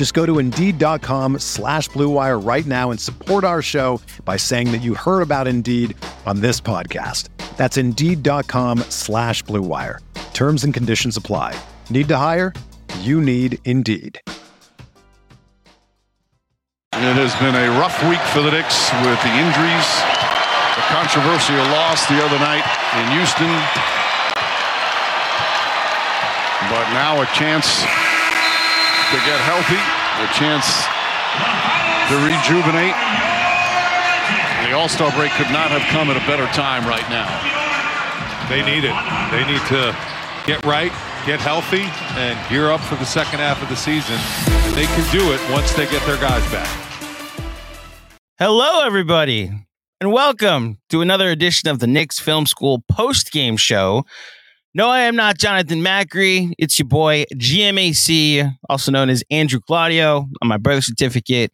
Just go to Indeed.com slash BlueWire right now and support our show by saying that you heard about Indeed on this podcast. That's Indeed.com slash BlueWire. Terms and conditions apply. Need to hire? You need Indeed. It has been a rough week for the Knicks with the injuries, the controversial loss the other night in Houston. But now a chance to get healthy, a chance to rejuvenate. The All-Star break could not have come at a better time right now. They need it. They need to get right, get healthy, and gear up for the second half of the season. They can do it once they get their guys back. Hello, everybody, and welcome to another edition of the Knicks Film School post game show. No, I am not Jonathan Macri. It's your boy GMAC, also known as Andrew Claudio, on my birth certificate,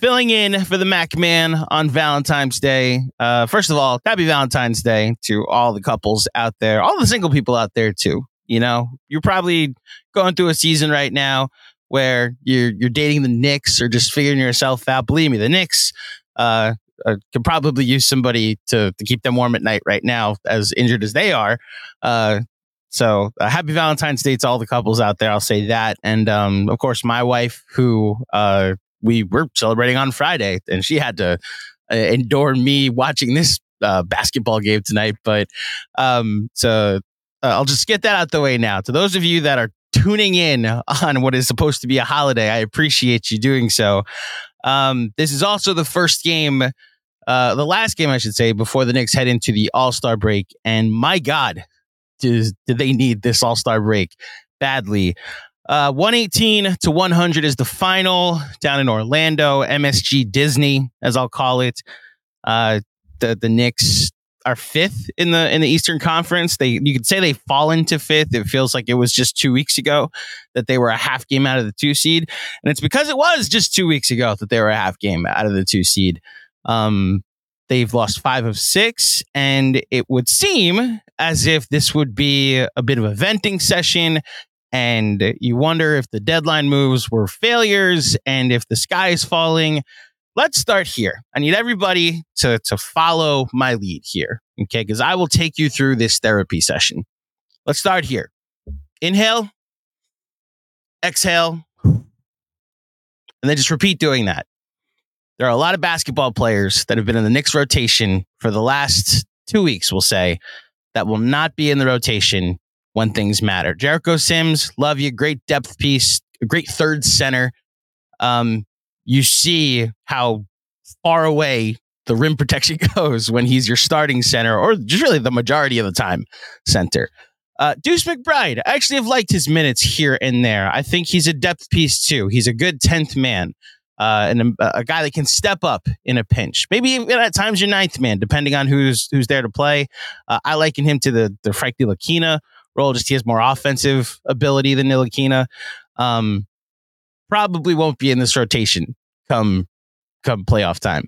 filling in for the Mac Man on Valentine's Day. Uh, first of all, happy Valentine's Day to all the couples out there, all the single people out there too. You know, you're probably going through a season right now where you're you're dating the Knicks or just figuring yourself out. Believe me, the Knicks uh, uh, could probably use somebody to to keep them warm at night right now, as injured as they are. Uh, so uh, happy Valentine's Day to all the couples out there. I'll say that, and um, of course, my wife, who uh, we were celebrating on Friday, and she had to uh, endure me watching this uh, basketball game tonight. But um, so I'll just get that out the way now. To those of you that are tuning in on what is supposed to be a holiday, I appreciate you doing so. Um, this is also the first game, uh, the last game, I should say, before the Knicks head into the All Star break. And my God, do, do they need this All Star break badly? Uh, 118 to 100 is the final down in Orlando, MSG Disney, as I'll call it. Uh, the the Knicks are fifth in the in the Eastern Conference. They you could say they've fallen to fifth. It feels like it was just two weeks ago that they were a half game out of the two seed, and it's because it was just two weeks ago that they were a half game out of the two seed. Um, they've lost five of six, and it would seem as if this would be a bit of a venting session. And you wonder if the deadline moves were failures and if the sky is falling let's start here. I need everybody to, to follow my lead here, okay? Because I will take you through this therapy session. Let's start here. Inhale, exhale, and then just repeat doing that. There are a lot of basketball players that have been in the Knicks rotation for the last two weeks, we'll say, that will not be in the rotation when things matter. Jericho Sims, love you. Great depth piece, great third center. Um, you see how far away the rim protection goes when he's your starting center, or just really the majority of the time center. Uh, Deuce McBride, I actually have liked his minutes here and there. I think he's a depth piece too. He's a good 10th man uh, and a, a, guy that can step up in a pinch. Maybe at times your ninth man, depending on who's who's there to play. Uh, I liken him to the, the Frank Ntilikina role, just he has more offensive ability than Ntilikina. Um, probably won't be in this rotation come come playoff time.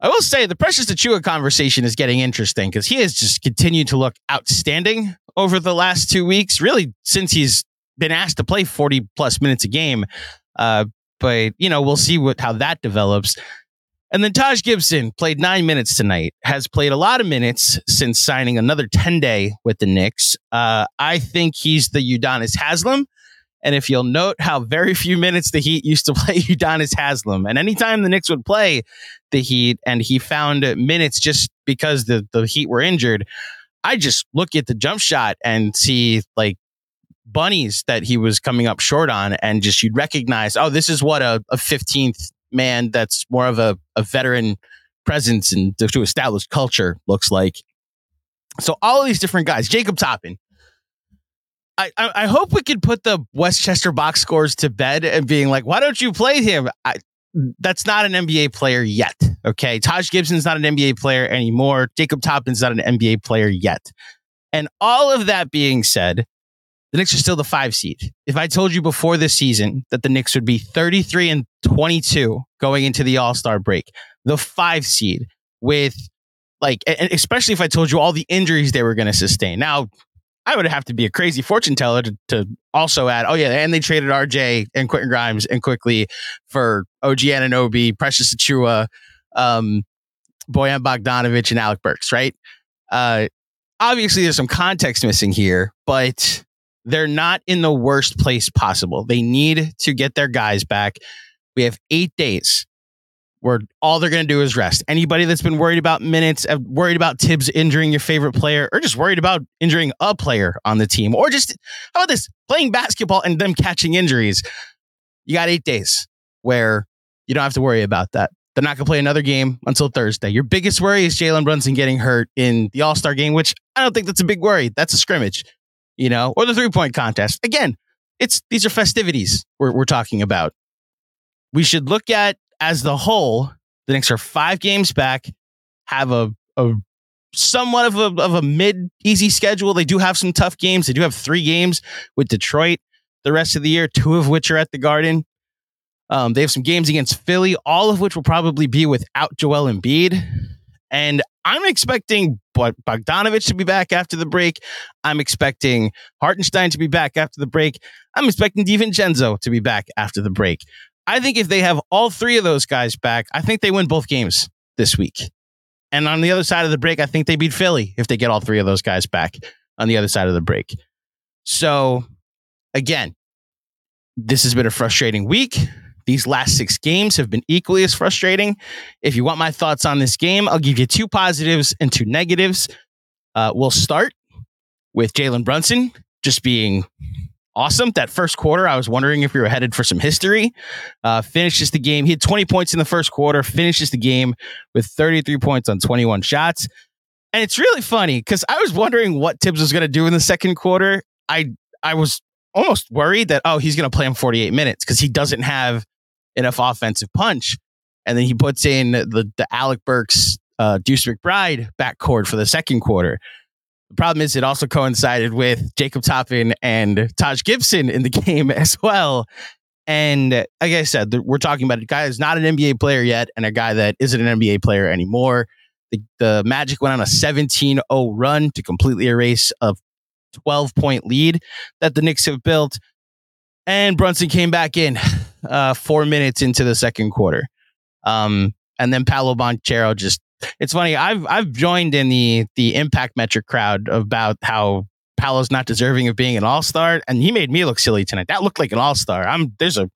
I will say the Precious Achiuwa conversation is getting interesting because he has just continued to look outstanding over the last two weeks, really since he's been asked to play 40 plus minutes a game. Uh, but you know, we'll see what how that develops. And then Taj Gibson played nine minutes tonight, has played a lot of minutes since signing another 10 day with the Knicks. Uh, I think he's the Udonis Haslem And if you'll note how very few minutes the Heat used to play Udonis Haslem, and anytime the Knicks would play the Heat and he found minutes just because the, the Heat were injured, I just look at the jump shot and see like bunnies that he was coming up short on, and just you'd recognize, oh, this is what a, a 15th man that's more of a, a veteran presence and to, to establish culture looks like. So all of these different guys, Jacob Toppin. I, I, hope we could put the Westchester box scores to bed and being like, why don't you play him? I, that's not an NBA player yet. Okay. Taj Gibson's not an NBA player anymore. Jacob Toppin's not an NBA player yet. And all of that being said, the Knicks are still the five seed. If I told you before this season that the Knicks would be 33 and 22 going into the All Star break, the five seed with like, especially if I told you all the injuries they were going to sustain. Now, I would have to be a crazy fortune teller to, to also add, oh yeah, and they traded RJ and Quentin Grimes and quickly for OG Anunoby, Precious Achiuwa, um, Bojan Bogdanovic, and Alec Burks, right? Uh, obviously, there's some context missing here, but they're not in the worst place possible. They need to get their guys back. We have eight days where all they're going to do is rest. Anybody that's been worried about minutes, uh, worried about Thibs injuring your favorite player, or just worried about injuring a player on the team, or just how about this playing basketball and them catching injuries, you got eight days where you don't have to worry about that. They're not going to play another game until Thursday. Your biggest worry is Jalen Brunson getting hurt in the All Star game, which I don't think that's a big worry. That's a scrimmage you know, or the three point contest. Again, it's these are festivities we're, we're talking about. We should look at as the whole. The Knicks are five games back, have a, a somewhat of a, of a mid easy schedule. They do have some tough games. They do have three games with Detroit the rest of the year, two of which are at the Garden. Um, they have some games against Philly, all of which will probably be without Joel Embiid. And I'm expecting Bogdanovic to be back after the break. I'm expecting Hartenstein to be back after the break. I'm expecting DiVincenzo to be back after the break. I think if they have all three of those guys back, I think they win both games this week. And on the other side of the break, I think they beat Philly if they get all three of those guys back on the other side of the break. So, again, this has been a frustrating week. These last six games have been equally as frustrating. If you want my thoughts on this game, I'll give you two positives and two negatives. Uh, we'll start with Jalen Brunson just being awesome. That first quarter, I was wondering if we were headed for some history. Uh, finishes the game. He had 20 points in the first quarter, finishes the game with 33 points on 21 shots. And it's really funny because I was wondering what Thibs was going to do in the second quarter. I I was almost worried that, oh, he's going to play him 48 minutes because he doesn't have enough offensive punch. And then he puts in the, the Alec Burks, uh, Deuce McBride backcourt for the second quarter. The problem is it also coincided with Jacob Toppin and Taj Gibson in the game as well. And like I said, we're talking about a guy who's not an NBA player yet and a guy that isn't an NBA player anymore. The, the Magic went on a 17 0 run to completely erase a 12 point lead that the Knicks have built. And Brunson came back in uh, four minutes into the second quarter. Um, and then Paolo Banchero just it's funny, I've I've joined in the the impact metric crowd about how Paolo's not deserving of being an all-star, and he made me look silly tonight. That looked like an all-star. I'm there's a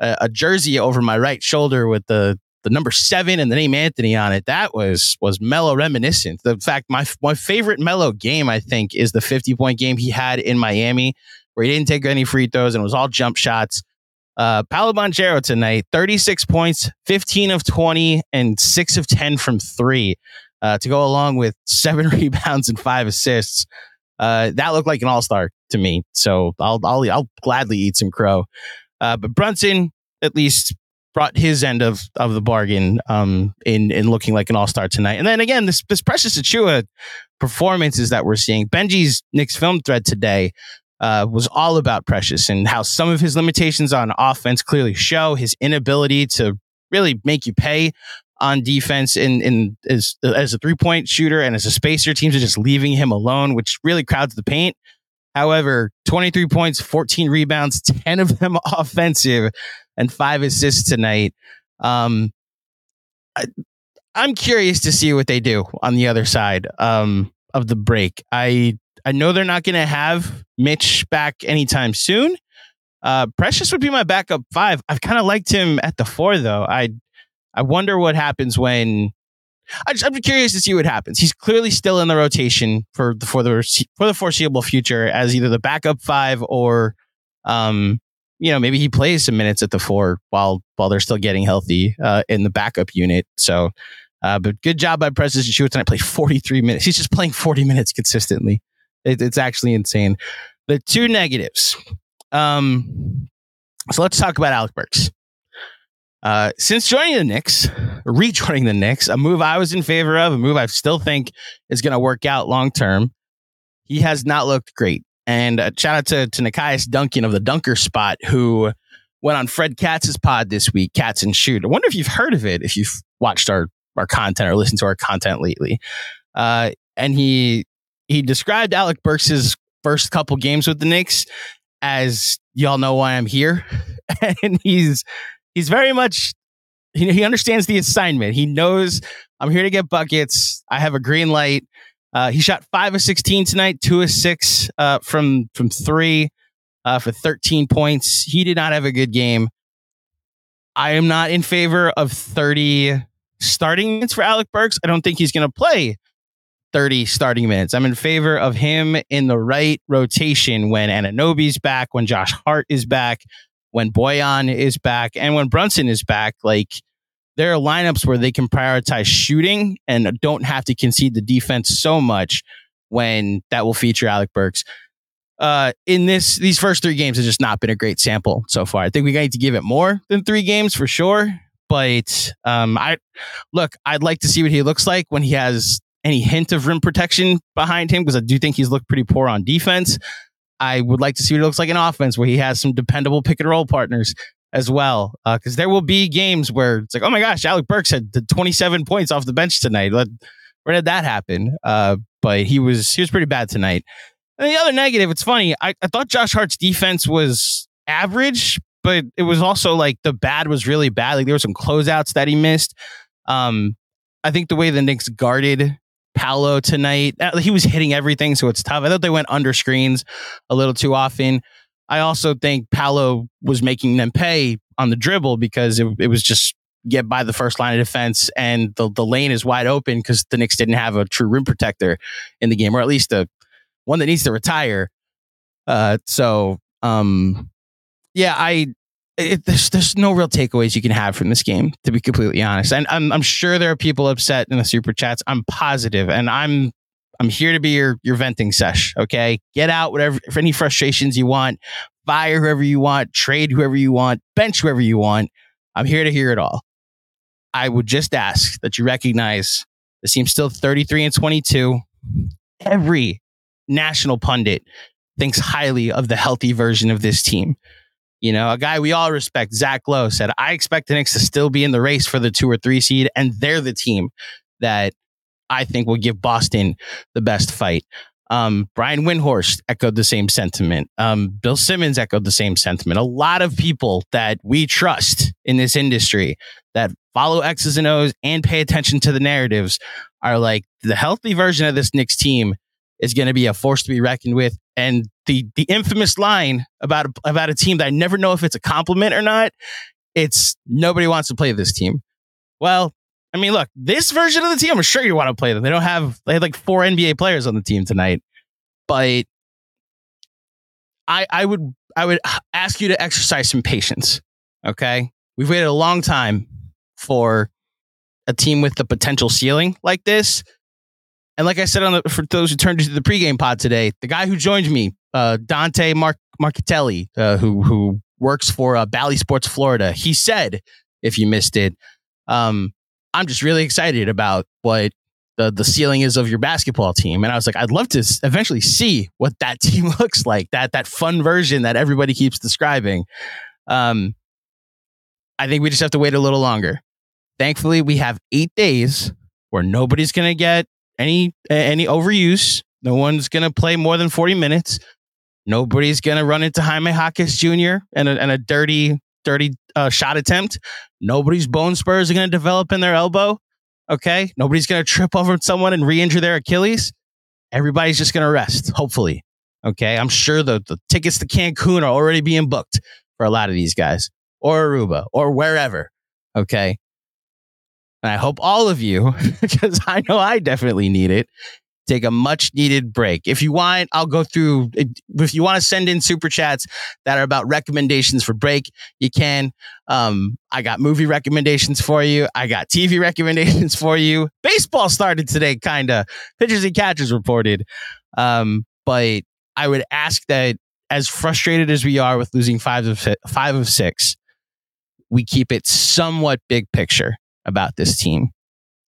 a, a jersey over my right shoulder with the the number seven and the name Anthony on it. That was was Melo reminiscent. The fact my my favorite Melo game, I think, is the 50 point game he had in Miami where he didn't take any free throws and it was all jump shots. Uh, Paolo Banchero tonight, 36 points, 15 of 20, and 6 of 10 from three uh, to go along with seven rebounds and five assists. Uh, that looked like an all star to me. So I'll, I'll, I'll gladly eat some crow. Uh, but Brunson at least brought his end of, of the bargain um, in, in looking like an all star tonight. And then again, this, this Precious Achiuwa performances that we're seeing. Benji's Knicks film thread today uh, was all about Precious and how some of his limitations on offense clearly show his inability to really make you pay on defense in, in as, as a three point shooter and as a spacer. Teams are just leaving him alone, which really crowds the paint. However, 23 points, 14 rebounds, 10 of them offensive, and five assists tonight. Um, I, am curious to see what they do on the other side um, of the break. I I know they're not going to have Mitch back anytime soon. Uh, Precious would be my backup five. I've kind of liked him at the four though. I I wonder what happens when. I am curious to see what happens. He's clearly still in the rotation for the for the for the foreseeable future as either the backup five or, um, you know, maybe he plays some minutes at the four while while they're still getting healthy uh, in the backup unit. So, uh, but good job by Precious Achiuwa tonight. Played 43 minutes. He's just playing 40 minutes consistently. It, it's actually insane. The two negatives. Um, so let's talk about Alec Burks. Uh, since joining the Knicks, rejoining the Knicks, a move I was in favor of, a move I still think is going to work out long term, he has not looked great. And uh, shout out to, to Nekias Duncan of the Dunker Spot, who went on Fred Katz's pod this week, Cats and Shoot. I wonder if you've heard of it, if you've watched our, our content or listened to our content lately. Uh, and he he described Alec Burks' first couple games with the Knicks as y'all know why I'm here. and he's he's very much he, he understands the assignment. He knows I'm here to get buckets. I have a green light. Uh, he shot five of 16 tonight, two of six uh, from from three uh, for 13 points. He did not have a good game. I am not in favor of 30 starting minutes for Alec Burks. I don't think he's going to play 30 starting minutes. I'm in favor of him in the right rotation when Anunoby's back, when Josh Hart is back, when Bojan is back, and when Brunson is back. Like there are lineups where they can prioritize shooting and don't have to concede the defense so much when that will feature Alec Burks. Uh, in this, these first three games have just not been a great sample so far. I think we need to give it more than three games for sure. But um, I look, I'd like to see what he looks like when he has any hint of rim protection behind him because I do think he's looked pretty poor on defense. I would like to see what it looks like in offense where he has some dependable pick and roll partners as well. Because uh, there will be games where it's like, oh my gosh, Alec Burks had 27 points off the bench tonight. Where did that happen? Uh, but he was he was pretty bad tonight. And the other negative, it's funny. I, I thought Josh Hart's defense was average, but it was also like the bad was really bad. Like there were some closeouts that he missed. Um, I think the way the Knicks guarded Paolo tonight. Uh, he was hitting everything, so it's tough. I thought they went under screens a little too often. I also think Paolo was making them pay on the dribble because it, it was just get by the first line of defense and the, the lane is wide open because the Knicks didn't have a true rim protector in the game, or at least a one that needs to retire. Uh, so um, yeah, I it, there's there's no real takeaways you can have from this game, to be completely honest. And I'm I'm sure there are people upset in the super chats. I'm positive, and I'm I'm here to be your your venting sesh. Okay, get out whatever for any frustrations you want, fire whoever you want, trade whoever you want, bench whoever you want. I'm here to hear it all. I would just ask that you recognize the team's still 33 and 22. Every national pundit thinks highly of the healthy version of this team. You know, a guy we all respect, Zach Lowe, said, I expect the Knicks to still be in the race for the two or three seed, and they're the team that I think will give Boston the best fight. Um, Brian Windhorst echoed the same sentiment. Um, Bill Simmons echoed the same sentiment. A lot of people that we trust in this industry that follow X's and O's and pay attention to the narratives are like the healthy version of this Knicks team is going to be a force to be reckoned with. And the the infamous line about about a team that I never know if it's a compliment or not. It's nobody wants to play this team. Well, I mean, look, this version of the team, I'm sure you want to play them. They don't have they had like four NBA players on the team tonight, but I I would I would ask you to exercise some patience. Okay, we've waited a long time for a team with the potential ceiling like this and like I said on the for those who turned to the pregame pod today, the guy who joined me, uh, Dante Mar- Marchitelli, uh, who who works for uh, Bally Sports Florida, he said, if you missed it, um, I'm just really excited about what the the ceiling is of your basketball team. And I was like, I'd love to eventually see what that team looks like. That that fun version that everybody keeps describing. Um, I think we just have to wait a little longer. Thankfully, we have eight days where nobody's going to get any any overuse. No one's going to play more than 40 minutes. Nobody's going to run into Jaime Jaquez Jr. and a, and a dirty, dirty uh, shot attempt. Nobody's bone spurs are going to develop in their elbow. Okay. Nobody's going to trip over someone and re injure their Achilles. Everybody's just going to rest, hopefully. Okay. I'm sure the, the tickets to Cancun are already being booked for a lot of these guys or Aruba or wherever. Okay. And I hope all of you, because I know I definitely need it, take a much needed break. If you want, I'll go through. If you want to send in super chats that are about recommendations for break, you can. Um, I got movie recommendations for you. I got TV recommendations for you. Baseball started today, kind of. Pitchers and catchers reported. Um, but I would ask that, as frustrated as we are with losing five of five of six, we keep it somewhat big picture about this team.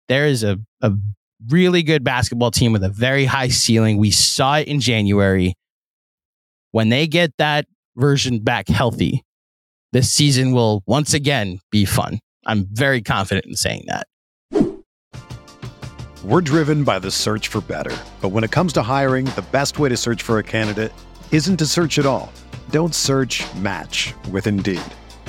There is a, a really good basketball team with a very high ceiling. We saw it in January. When they get that version back healthy, this season will once again be fun. I'm very confident in saying that. We're driven by the search for better. But when it comes to hiring, the best way to search for a candidate isn't to search at all. Don't search match with Indeed.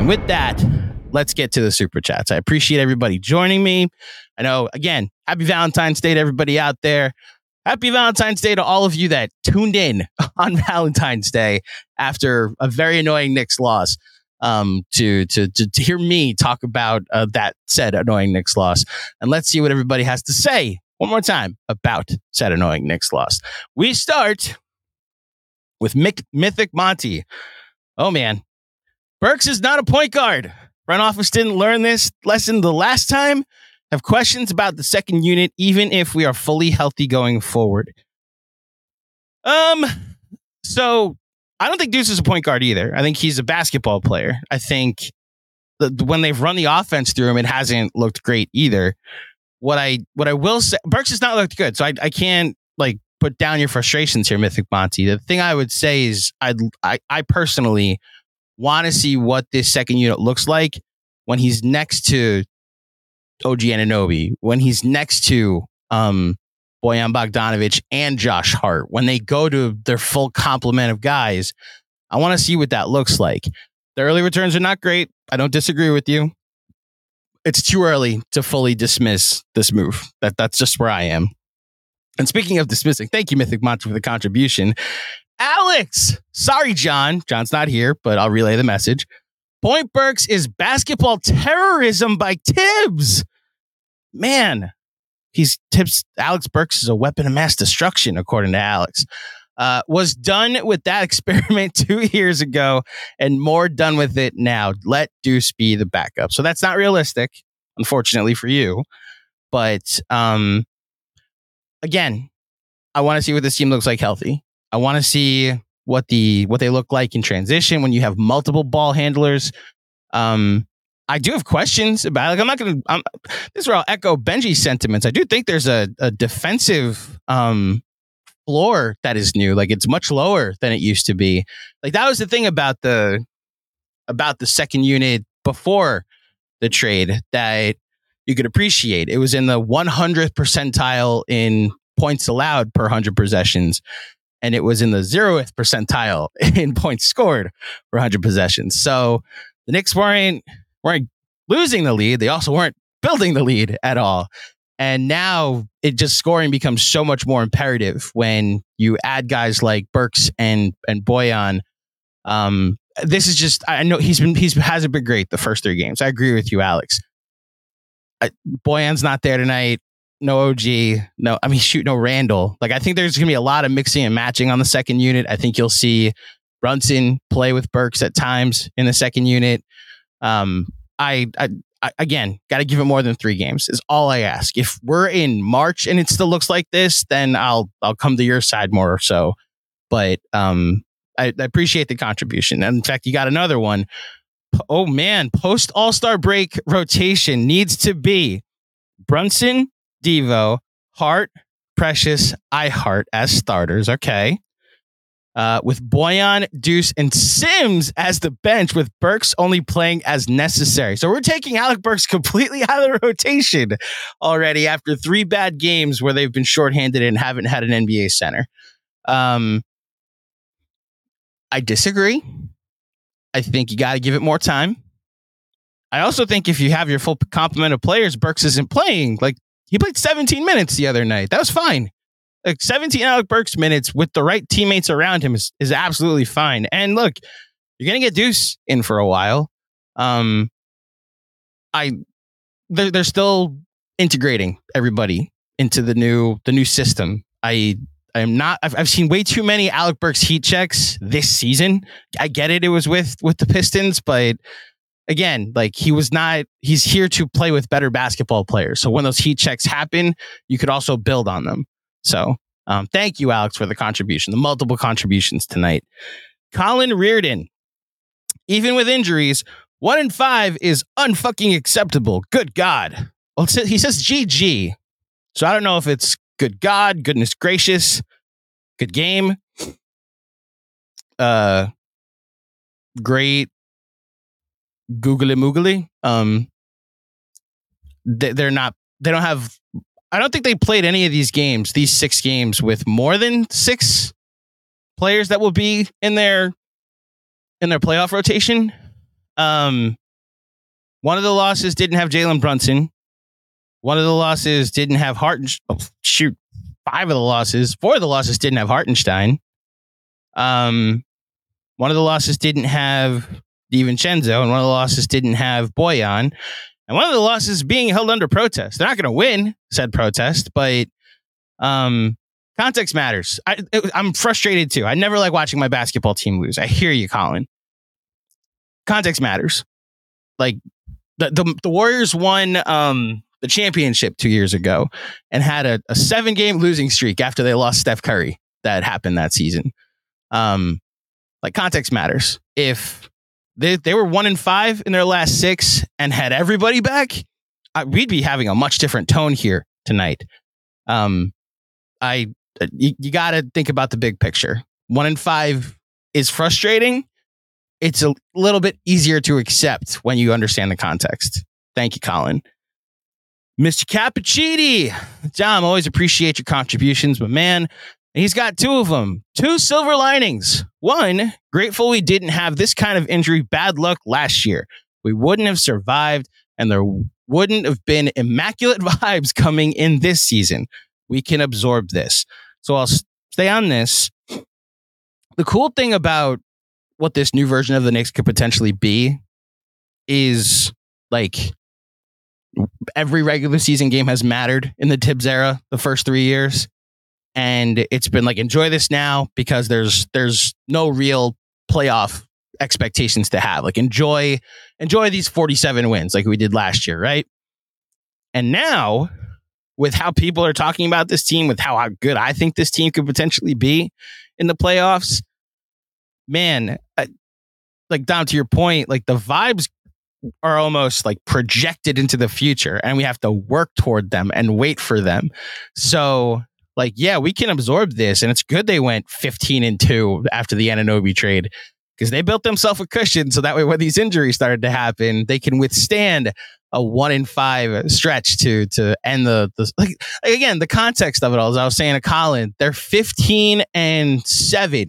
And with that, let's get to the super chats. I appreciate everybody joining me. I know, again, happy Valentine's Day to everybody out there. Happy Valentine's Day to all of you that tuned in on Valentine's Day after a very annoying Knicks loss. Um, to, to, to, to hear me talk about uh, that said annoying Knicks loss. And let's see what everybody has to say one more time about said annoying Knicks loss. We start with Mick, Mythic Monty. Oh man, Burks is not a point guard. Front office didn't learn this lesson the last time. Have questions about the second unit, even if we are fully healthy going forward. Um, so I don't think Deuce is a point guard either. I think he's a basketball player. I think the, when they've run the offense through him, it hasn't looked great either. What I what I will say, Burks has not looked good, so I I can't like put down your frustrations here, Mythic Monty. The thing I would say is I I, I personally want to see what this second unit looks like when he's next to OG Anunoby, when he's next to um, Bojan Bogdanovic and Josh Hart, when they go to their full complement of guys, I want to see what that looks like. The early returns are not great. I don't disagree with you. It's too early to fully dismiss this move. That that's just where I am. And speaking of dismissing, thank you, Mythic Monster, for the contribution. Alex. Sorry, John. John's not here, but I'll relay the message. Point Burks is basketball terrorism by Thibs. Man, he's Thibs. Alex Burks is a weapon of mass destruction, according to Alex. Uh, was done with that experiment two years ago and more done with it now. Let Deuce be the backup. So that's not realistic, unfortunately for you. But um, again, I want to see what this team looks like healthy. I want to see what the what they look like in transition when you have multiple ball handlers. Um, I do have questions about. Like, I'm not. This is where I'll echo Benji's sentiments. I do think there's a, a defensive um, floor that is new. Like it's much lower than it used to be. Like that was the thing about the about the second unit before the trade that you could appreciate. It was in the 100th percentile in points allowed per 100 possessions and it was in the zeroth percentile in points scored for 100 possessions. So the Knicks weren't weren't losing the lead; they also weren't building the lead at all. And now it just scoring becomes so much more imperative when you add guys like Burks and and Bojan. Um, this is just I know he's been he's hasn't been great the first three games. I agree with you, Alex. I, Bojan's not there tonight. No OG, no, I mean, shoot, no Randall. Like, I think there's going to be a lot of mixing and matching on the second unit. I think you'll see Brunson play with Burks at times in the second unit. Um, I, I, I again, got to give it more than three games is all I ask. If we're in March and it still looks like this, then I'll, I'll come to your side more or so. But, um, I, I appreciate the contribution. And in fact, you got another one. Oh man, post All Star break rotation needs to be Brunson, Devo, Hart, Precious, I-Hart as starters. Okay. Uh, with Bojan, Deuce, and Sims as the bench, with Burks only playing as necessary. So we're taking Alec Burks completely out of the rotation already after three bad games where they've been shorthanded and haven't had an NBA center. Um, I disagree. I think you got to give it more time. I also think if you have your full complement of players, Burks isn't playing. Like he played 17 minutes the other night. That was fine. Like 17 Alec Burks minutes with the right teammates around him is, is absolutely fine. And look, you're gonna get Deuce in for a while. Um, I they're they're still integrating everybody into the new the new system. I I'm not. I've, I've seen way too many Alec Burks heat checks this season. I get it. It was with with the Pistons, but again, like he was not. He's here to play with better basketball players. So when those heat checks happen, you could also build on them. So um, thank you, Alex, for the contribution, the multiple contributions tonight. Colin Reardon, even with injuries, one in five is unfucking acceptable. Good God. Well, he says GG. So I don't know if it's good God, goodness gracious, good game. Uh, great googly moogly. Um, they, they're not. They don't have. I don't think they played any of these games, these six games, with more than six players that will be in their in their playoff rotation. Um, one of the losses didn't have Jalen Brunson. One of the losses didn't have Hart. Oh, shoot, five of the losses, four of the losses didn't have Hartenstein. Um, one of the losses didn't have DiVincenzo, and one of the losses didn't have Bojan. And one of the losses being held under protest. They're not going to win said protest, but um, context matters. I, am frustrated too. I never like watching my basketball team lose. I hear you, Colin. Context matters. Like the the, the Warriors won um, the championship two years ago and had a, a seven game losing streak after they lost Steph Curry that happened that season. Um, like context matters. If they, they were one in five in their last six and had everybody back, I, we'd be having a much different tone here tonight. Um, I uh, you, you got to think about the big picture. One in five is frustrating. It's a little bit easier to accept when you understand the context. Thank you, Colin. Mr. Cappuccini. John, always appreciate your contributions, but man, he's got two of them. Two silver linings. One, grateful we didn't have this kind of injury bad luck last year. We wouldn't have survived, and there wouldn't have been immaculate vibes coming in this season. We can absorb this. So I'll stay on this. The cool thing about what this new version of the Knicks could potentially be is like every regular season game has mattered in the Thibs era, the first three years. And it's been like, enjoy this now because there's there's no real playoff expectations to have. Like enjoy enjoy these 47 wins like we did last year, right? And now with how people are talking about this team, with how, how good I think this team could potentially be in the playoffs, man, like down to your point, like the vibes are almost like projected into the future and we have to work toward them and wait for them. So like, yeah, we can absorb this. And it's good they went 15 and 2 after the Anunoby trade because they built themselves a cushion. So that way, when these injuries started to happen, they can withstand a one in five stretch to to end the, the like, again the context of it all. As I was saying to Colin, they're 15 and 7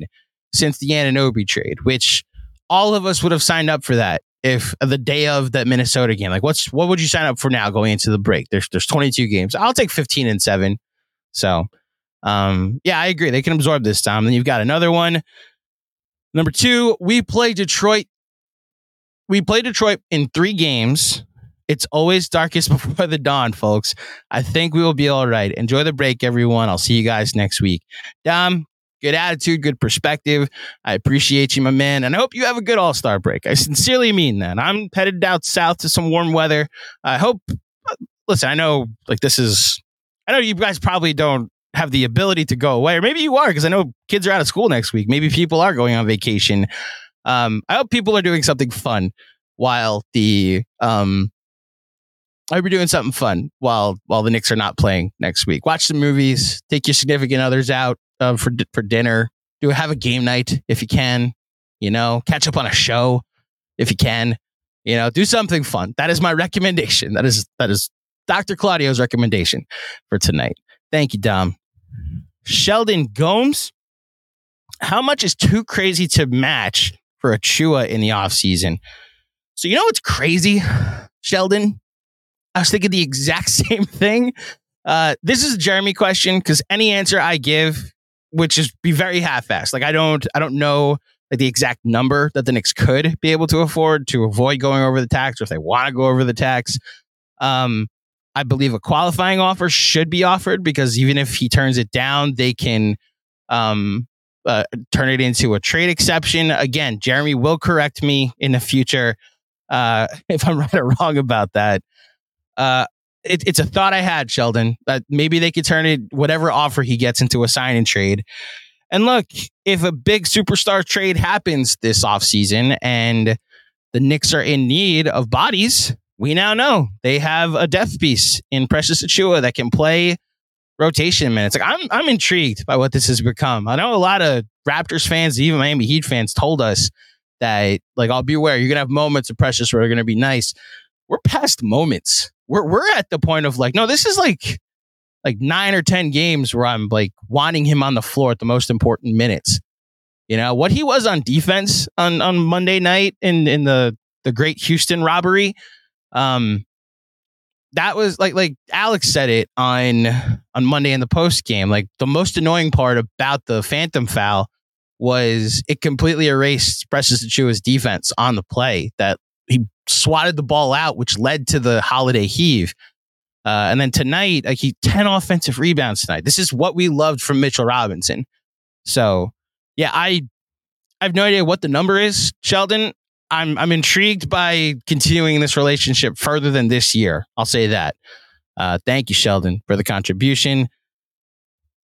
since the Anunoby trade, which all of us would have signed up for that if the day of that Minnesota game, like what's what would you sign up for now going into the break? There's there's 22 games. I'll take 15 and seven. So, um, yeah, I agree. They can absorb this time. Then you've got another one. Number two, we play Detroit. We play Detroit in three games. It's always darkest before the dawn, folks. I think we will be all right. Enjoy the break, everyone. I'll see you guys next week. Dom, good attitude, good perspective. I appreciate you, my man. And I hope you have a good All Star break. I sincerely mean that. I'm headed out south to some warm weather. I hope, listen, I know like this is, I know you guys probably don't have the ability to go away, or maybe you are because I know kids are out of school next week. Maybe people are going on vacation. Um, I hope people are doing something fun while the um, I hope you're doing something fun while while the Knicks are not playing next week. Watch some movies, take your significant others out uh, for for dinner. Do have a game night if you can. You know, catch up on a show if you can. You know, do something fun. That is my recommendation. That is that is Dr. Claudio's recommendation for tonight. Thank you, Dom. Sheldon Gomes. How much is too crazy to match for Achiuwa in the offseason? So, you know what's crazy, Sheldon? I was thinking the exact same thing. Uh, this is a Jeremy question because any answer I give, which is be very half-assed. Like I don't, I don't know like the exact number that the Knicks could be able to afford to avoid going over the tax, or if they want to go over the tax. Um, I believe a qualifying offer should be offered because even if he turns it down, they can um, uh, turn it into a trade exception. Again, Jeremy will correct me in the future uh, if I'm right or wrong about that. Uh, it, it's a thought I had, Sheldon, that maybe they could turn it, whatever offer he gets, into a sign and trade. And look, if a big superstar trade happens this offseason and the Knicks are in need of bodies, we now know they have a death piece in Precious Achiuwa that can play rotation minutes. Like I'm I'm intrigued by what this has become. I know a lot of Raptors fans, even Miami Heat fans, told us that like oh, I'll be aware you're gonna have moments of Precious where they're gonna be nice. We're past moments. We're we're at the point of like, no, this is like like nine or ten games where I'm like wanting him on the floor at the most important minutes. You know, what he was on defense on on Monday night in in the the great Houston robbery. Um that was like like Alex said it on on Monday in the post game. Like the most annoying part about the phantom foul was it completely erased Precious Achiuwa's defense on the play. That he swatted the ball out, which led to the holiday heave. Uh, and then tonight, like he ten offensive rebounds tonight. This is what we loved from Mitchell Robinson. So yeah, I I have no idea what the number is, Sheldon. I'm I'm intrigued by continuing this relationship further than this year. I'll say that. Uh, thank you, Sheldon, for the contribution.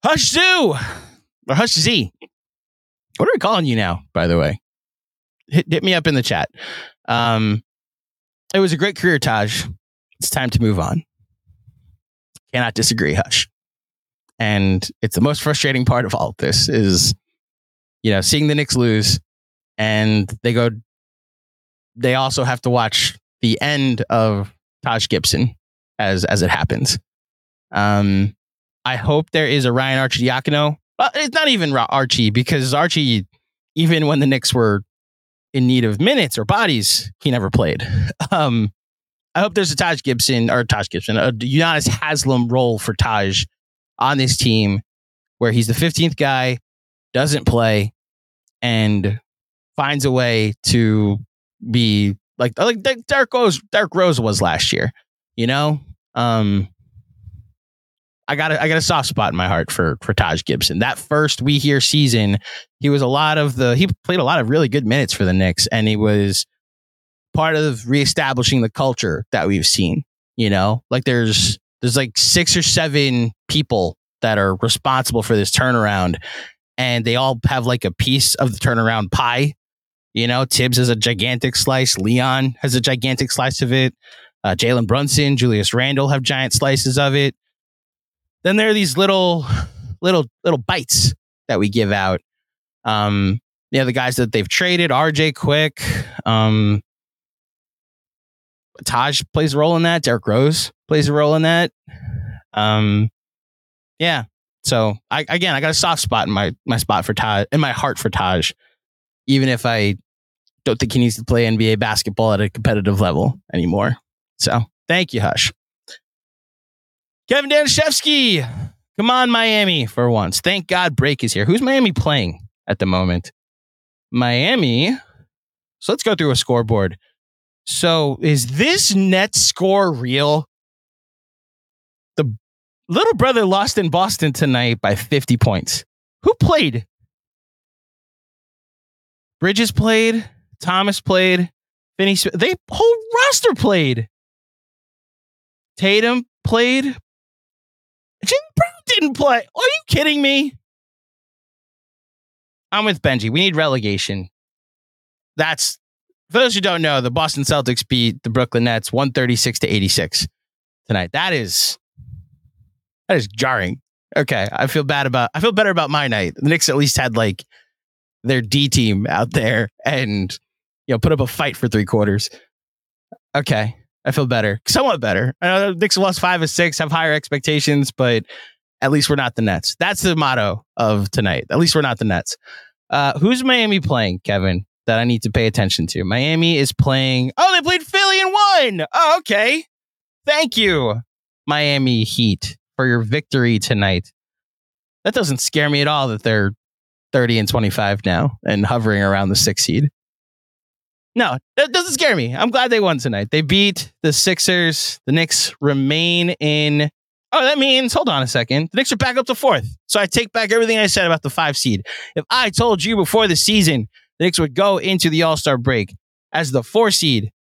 Hush Zoo or Hush Z. What are we calling you now, by the way? Hit, hit me up in the chat. Um, it was a great career, Taj. It's time to move on. Cannot disagree, Hush. And it's the most frustrating part of all of this is, you know, seeing the Knicks lose and they go they also have to watch the end of Taj Gibson as as it happens. Um, I hope there is a Ryan Arcidiacono. Well, it's not even Archie because Archie, even when the Knicks were in need of minutes or bodies, he never played. Um, I hope there's a Taj Gibson or Taj Gibson, a Udonis Haslem role for Taj on this team where he's the 15th guy, doesn't play, and finds a way to be like like Derrick Rose Derrick Rose was last year. You know, um, I got a, I got a soft spot in my heart for for Taj Gibson. That first We Here season, he was a lot of the he played a lot of really good minutes for the Knicks, and he was part of reestablishing the culture that we've seen. You know, like there's there's like six or seven people that are responsible for this turnaround, and they all have like a piece of the turnaround pie you know, Thibs has a gigantic slice. Leon has a gigantic slice of it. Uh, Jalen Brunson, Julius Randle have giant slices of it. Then there are these little, little, little bites that we give out. Um, yeah, the guys that they've traded, RJ Quick, um, Taj plays a role in that. Derrick Rose plays a role in that. Um, yeah. So I again, I got a soft spot in my my spot for Taj, in my heart for Taj, even if I don't think he needs to play NBA basketball at a competitive level anymore. So thank you, Hush. Kevin Danishevsky, come on, Miami, for once. Thank God break is here. Who's Miami playing at the moment? Miami. So let's go through a scoreboard. So is this net score real? The little brother lost in Boston tonight by 50 points. Who played? Bridges played. Thomas played. Finney, they whole roster played. Tatum played. Jim Brown didn't play. Are you kidding me? I'm with Benji. We need relegation. That's for those who don't know, the Boston Celtics beat the Brooklyn Nets 136 to 86 tonight. That is that is jarring. Okay, I feel bad about I feel better about my night. The Knicks at least had like their D team out there and you know put up a fight for three quarters. Okay, I feel better, somewhat better. I know the Knicks lost five or six, have higher expectations, but at least we're not the Nets. That's the motto of tonight. At least we're not the Nets. Uh, who's Miami playing, Kevin? That I need to pay attention to. Miami is playing. Oh, they played Philly and won. Oh, okay. Thank you, Miami Heat, for your victory tonight. That doesn't scare me at all that they're 30 and 25 now and hovering around the six seed. No, that doesn't scare me. I'm glad they won tonight. They beat the Sixers. The Knicks remain in. Oh, that means, hold on a second. The Knicks are back up to fourth. So I take back everything I said about the five seed. If I told you before the season the Knicks would go into the All Star break as the four seed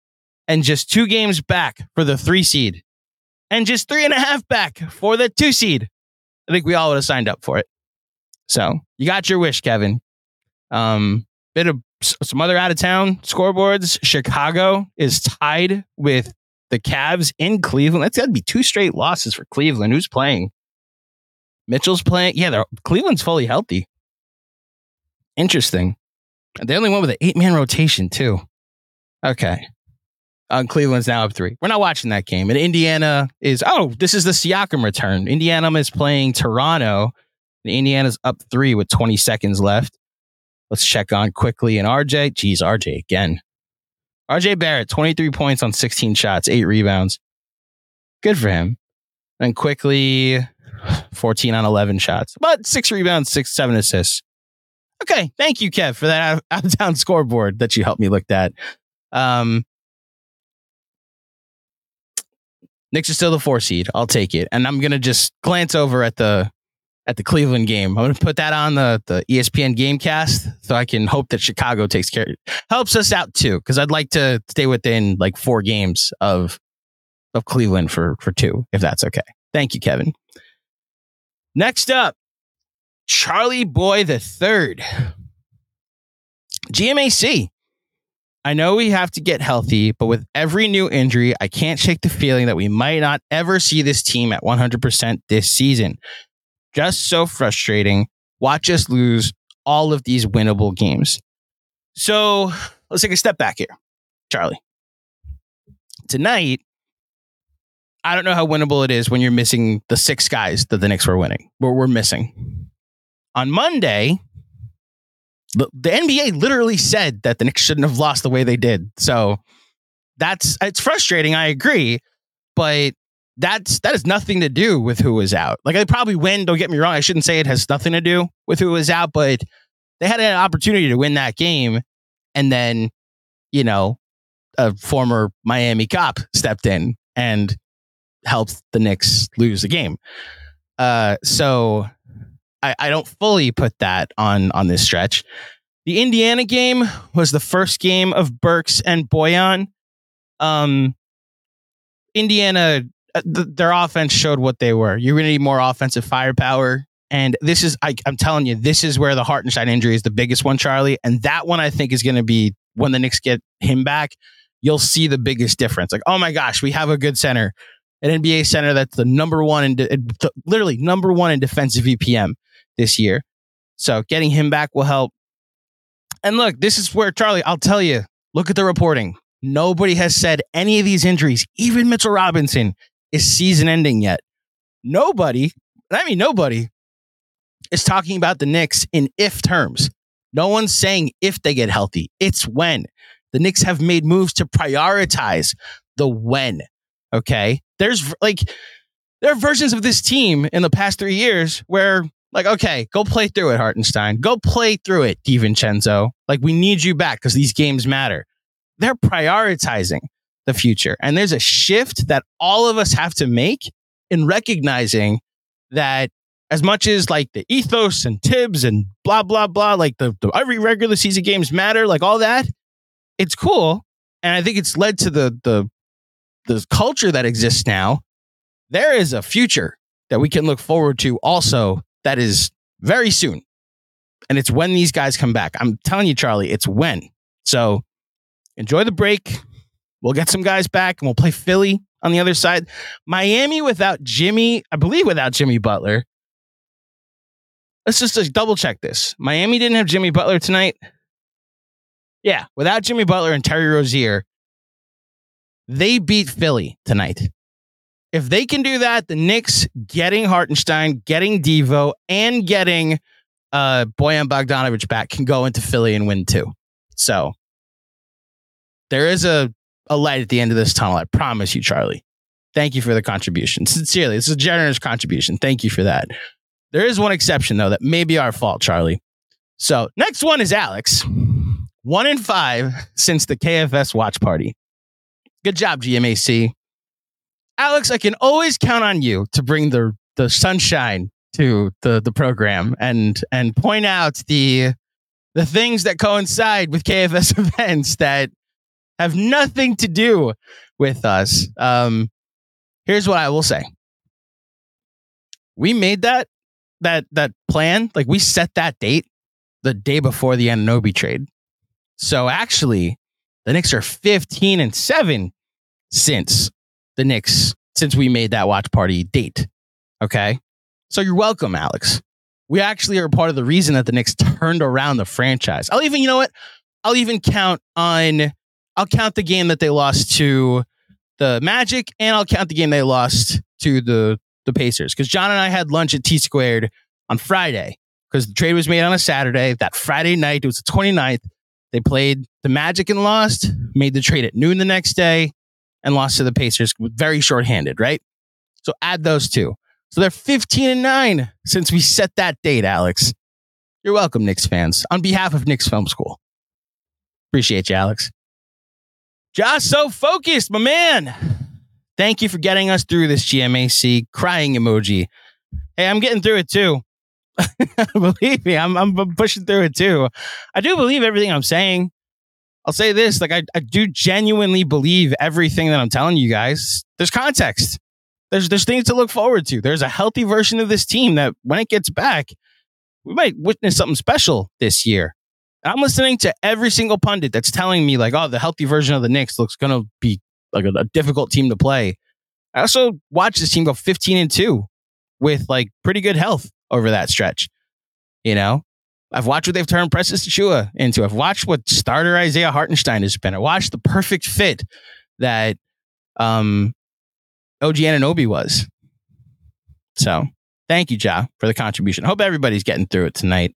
and just two games back for the three seed and just three and a half back for the two seed, I think we all would have signed up for it. So you got your wish, Kevin. Um, bit of some other out of town scoreboards. Chicago is tied with the Cavs in Cleveland. That's got to be two straight losses for Cleveland. Who's playing? Mitchell's playing. Yeah, Cleveland's fully healthy. Interesting. They only went with an eight man rotation, too. Okay. Uh, Cleveland's now up three. We're not watching that game. And Indiana is, oh, this is the Siakam return. Indiana is playing Toronto. Indiana's up three with 20 seconds left. Let's check on Quickley and RJ. Geez, RJ again. RJ Barrett, 23 points on 16 shots, eight rebounds. Good for him. And Quickley, 14 on 11 shots, but six rebounds, six, seven assists. Okay. Thank you, Kev, for that out of town scoreboard that you helped me look at. Um, Knicks are still the four seed. I'll take it. And I'm gonna just glance over at the at the Cleveland game. I'm gonna put that on the the ESPN Gamecast so I can hope that Chicago takes care helps us out too. Because I'd like to stay within like four games of of Cleveland for for two, if that's okay. Thank you, Kevin. Next up, Charlie Boy the third. GMAC. I know we have to get healthy, but with every new injury, I can't shake the feeling that we might not ever see this team at 100% this season. Just so frustrating. Watch us lose all of these winnable games. So let's take a step back here, Charlie. Tonight, I don't know how winnable it is when you're missing the six guys that the Knicks were winning, where we're missing. On Monday, the, the NBA literally said that the Knicks shouldn't have lost the way they did. So that's it's frustrating. I agree, but that's that has nothing to do with who was out. Like they probably win. Don't get me wrong. I shouldn't say it has nothing to do with who was out, but they had an opportunity to win that game, and then you know a former Miami cop stepped in and helped the Knicks lose the game. Uh, so I, I don't fully put that on on this stretch. The Indiana game was the first game of Burks and Bojan. Um, Indiana, Uh, th- their offense showed what they were. You're going to need more offensive firepower. And this is, I, I'm telling you, this is where the Hartenstein injury is the biggest one, Charlie. And that one I think is going to be when the Knicks get him back, you'll see the biggest difference. Like, oh my gosh, we have a good center, an NBA center that's the number one in, de- literally number one in defensive EPM this year. So getting him back will help. And look, this is where Charlie, I'll tell you, look at the reporting. Nobody has said any of these injuries, even Mitchell Robinson, is season ending yet. Nobody, I mean, nobody is talking about the Knicks in if terms. No one's saying if they get healthy, it's when. The Knicks have made moves to prioritize the when. Okay. There's like, there are versions of this team in the past three years where like, okay, go play through it, Hartenstein. Go play through it, DiVincenzo. Like, we need you back because these games matter. They're prioritizing. The future. And there's a shift that all of us have to make in recognizing that as much as like the ethos and Thibs and blah blah blah, like the, the every regular season games matter, like all that, it's cool. And I think it's led to the the the culture that exists now. There is a future that we can look forward to also that is very soon. And it's when these guys come back. I'm telling you, Charlie, it's when. So enjoy the break. We'll get some guys back and we'll play Philly on the other side. Miami without Jimmy, I believe without Jimmy Butler. Let's just, double check this. Miami didn't have Jimmy Butler tonight. Yeah, without Jimmy Butler and Terry Rozier, they beat Philly tonight. If they can do that, the Knicks getting Hartenstein, getting Devo, and getting uh, Bojan Bogdanovic back can go into Philly and win too. So there is a, a light at the end of this tunnel. I promise you, Charlie. Thank you for the contribution. Sincerely, is a generous contribution. Thank you for that. There is one exception, though, that may be our fault, Charlie. So next one is Alex. One in five since the KFS watch party. Good job, GMAC. Alex, I can always count on you to bring the the sunshine to the the program and and point out the the things that coincide with KFS events that have nothing to do with us. Um, here's what I will say: we made that that that plan, like we set that date the day before the Anunoby trade. So actually, the Knicks are 15 and seven since the Knicks since we made that watch party date. Okay, so you're welcome, Alex. We actually are part of the reason that the Knicks turned around the franchise. I'll even, you know what? I'll even count on I'll count the game that they lost to the Magic, and I'll count the game they lost to the the Pacers. Because John and I had lunch at T Squared on Friday because the trade was made on a Saturday. That Friday night, it was the 29th. They played the Magic and lost, made the trade at noon the next day, and lost to the Pacers very shorthanded, right? So add those two. So they're 15 and 9 since we set that date, Alex. You're welcome, Knicks fans. On behalf of Knicks Film School. Appreciate you, Alex. Josh, so focused, my man. Thank you for getting us through this GMAC crying emoji. Hey, I'm getting through it too. believe me, I'm, I'm pushing through it too. I do believe everything I'm saying. I'll say this like, I, I do genuinely believe everything that I'm telling you guys. There's context, there's, there's things to look forward to. There's a healthy version of this team that when it gets back, we might witness something special this year. I'm listening to every single pundit that's telling me like, oh, the healthy version of the Knicks looks to be like a, a, difficult team to play. I also watched this team go 15 and two with like pretty good health over that stretch. You know, I've watched what they've turned Precious Achiuwa into. I've watched what starter Isaiah Hartenstein has been. I watched the perfect fit that um, OG Anunoby was. So thank you, Ja, for the contribution. I hope everybody's getting through it tonight.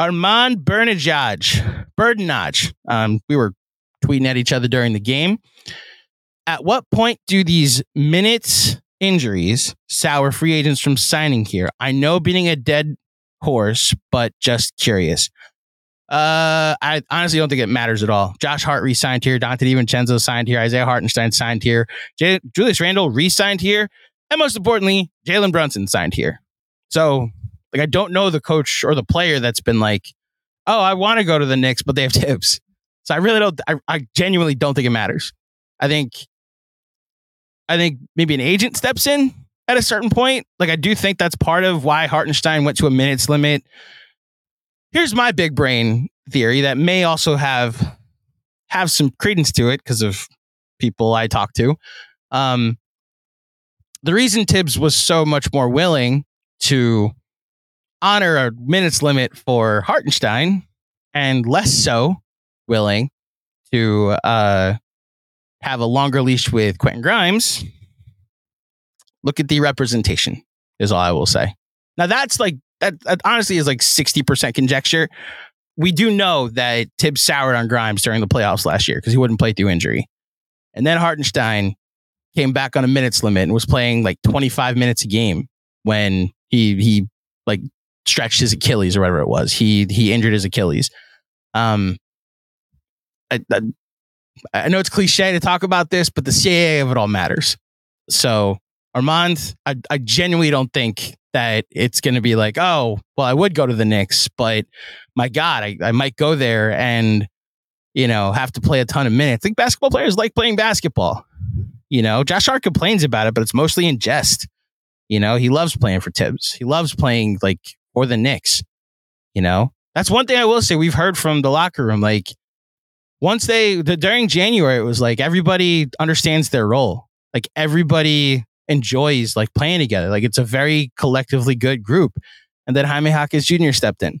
Armand Bernajaj, Burdenage. Um, we were tweeting at each other during the game. At what point do these minutes injuries sour free agents from signing here? I know beating a dead horse, but just curious. Uh, I honestly don't think it matters at all. Josh Hart re-signed here. Donte DiVincenzo signed here. Isaiah Hartenstein signed here. J- Julius Randle re-signed here. And most importantly, Jalen Brunson signed here. So like I don't know the coach or the player that's been like, oh, I want to go to the Knicks, but they have Thibs. So I really don't. I, I genuinely don't think it matters. I think, I think maybe an agent steps in at a certain point. Like I do think that's part of why Hartenstein went to a minutes limit. Here's my big brain theory that may also have have some credence to it because of people I talk to. Um, the reason Thibs was so much more willing to honor a minutes limit for Hartenstein and less so willing to uh, have a longer leash with Quentin Grimes. Look at the representation, is all I will say. Now, that's like, that, that honestly is like 60% conjecture. We do know that Thibs soured on Grimes during the playoffs last year because he wouldn't play through injury. And then Hartenstein came back on a minutes limit and was playing like 25 minutes a game when he he like stretched his Achilles or whatever it was. He he injured his Achilles. Um, I, I, I know it's cliche to talk about this, but the CAA of it all matters. So Armand, I, I genuinely don't think that it's going to be like, oh, well, I would go to the Knicks, but my God, I, I might go there and, you know, have to play a ton of minutes. I think basketball players like playing basketball. You know, Josh Hart complains about it, but it's mostly in jest. You know, he loves playing for Thibs. He loves playing like for the Knicks. You know, that's one thing I will say. We've heard from the locker room. Like once they the, during January, it was like everybody understands their role. Like everybody enjoys like playing together. Like it's a very collectively good group. And then Jaime Jaquez Jr. stepped in,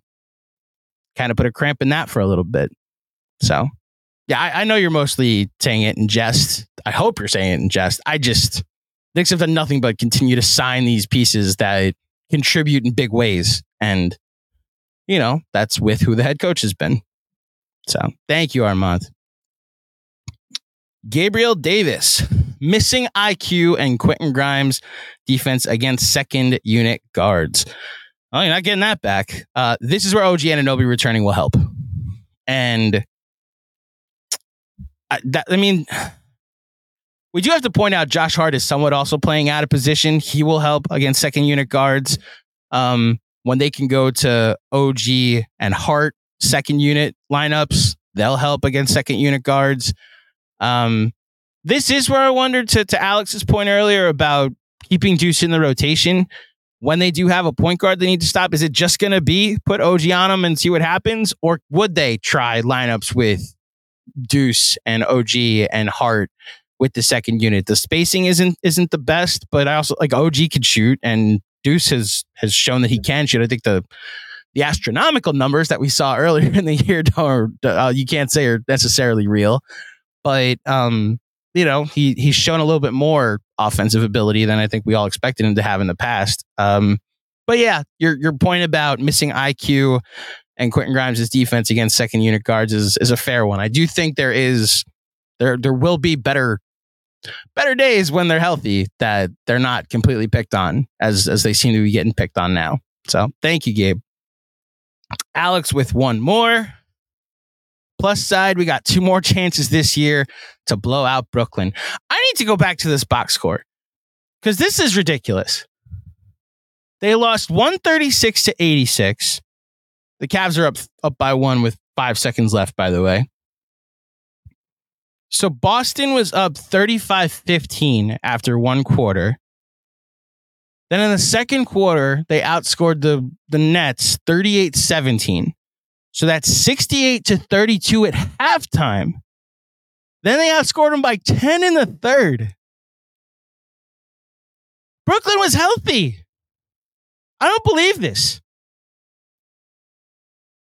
kind of put a cramp in that for a little bit. So yeah, I, I, know you're mostly saying it in jest. I hope you're saying it in jest. I just Knicks have done nothing but continue to sign these pieces that contribute in big ways. And, you know, that's with who the head coach has been. So thank you, Armand. Gabriel Davis, missing IQ and Quentin Grimes defense against second unit guards. Oh, you're not getting that back. Uh, this is where OG Anunoby returning will help. And I, that, I mean, we do have to point out Josh Hart is somewhat also playing out of position. He will help against second unit guards um, when they can go to OG and Hart second unit lineups. They'll help against second unit guards. Um, this is where I wondered to to Alex's point earlier about keeping Deuce in the rotation. When they do have a point guard they need to stop, is it just going to be put OG on them and see what happens, or would they try lineups with Deuce and OG and Hart with the second unit. The spacing isn't isn't the best, but I also like OG can shoot and Deuce has has shown that he can shoot. I think the the astronomical numbers that we saw earlier in the year are uh, you can't say are necessarily real, but um, you know he he's shown a little bit more offensive ability than I think we all expected him to have in the past. Um, but yeah, your your point about missing IQ and Quentin Grimes' defense against second unit guards is is a fair one. I do think there is there there will be better better days when they're healthy that they're not completely picked on as as they seem to be getting picked on now. So thank you, Gabe. Alex with one more. Plus side, we got two more chances this year to blow out Brooklyn. I need to go back to this box score because this is ridiculous. They lost 136 to 86. The Cavs are up up by one with five seconds left, by the way. So Boston was up 35 15 after one quarter. Then in the second quarter, they outscored the, the Nets 38 17. So that's 68 to 32 at halftime. Then they outscored them by 10 in the third. Brooklyn was healthy. I don't believe this.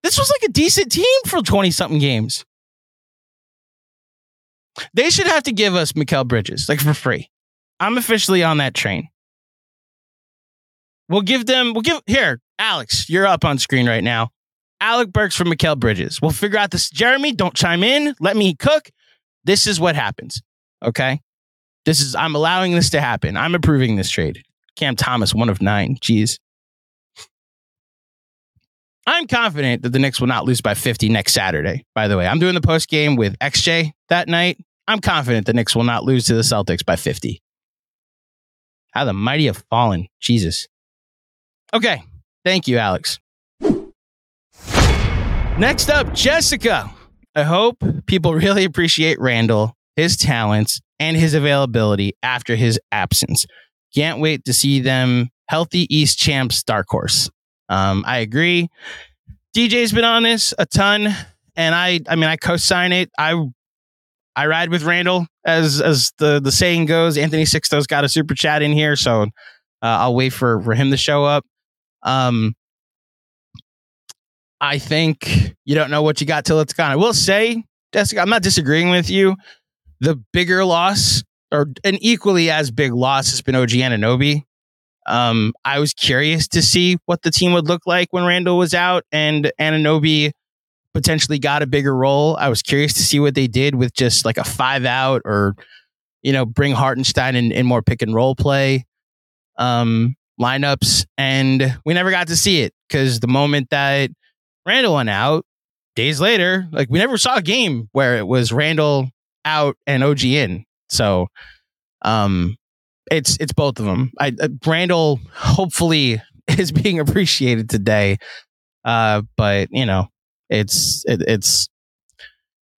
This was like a decent team for 20 something games. They should have to give us Mikal Bridges, like for free. I'm officially on that train. We'll give them, we'll give, here, Alex, you're up on screen right now. Alec Burks for Mikal Bridges. We'll figure out this. Jeremy, don't chime in. Let me cook. This is what happens. Okay. This is, I'm allowing this to happen. I'm approving this trade. Cam Thomas, one of nine. Jeez. I'm confident that the Knicks will not lose by 50 next Saturday. By the way, I'm doing the post game with XJ that night. I'm confident the Knicks will not lose to the Celtics by 50. How the mighty have fallen. Jesus. Okay. Thank you, Alex. Next up, Jessica. I hope people really appreciate Randle, his talents, and his availability after his absence. Can't wait to see them healthy East champs dark horse. Um, I agree. DJ's been on this a ton, and I I mean I co-sign it. I I ride with Randle as as the the saying goes. Anthony Sixto's got a super chat in here, so uh, I'll wait for for him to show up. Um, I think you don't know what you got till it's gone. I will say, Jessica, I'm not disagreeing with you. The bigger loss, or an equally as big loss, has been OG Anunoby. Um, I was curious to see what the team would look like when Randle was out and Anunoby potentially got a bigger role. I was curious to see what they did with just like a five out or, you know, bring Hartenstein in, in more pick and roll play um, lineups. And we never got to see it because the moment that Randle went out, days later, like we never saw a game where it was Randle out and OG in. So, um, it's it's both of them. I uh, Randle hopefully is being appreciated today, uh, but you know, it's it, it's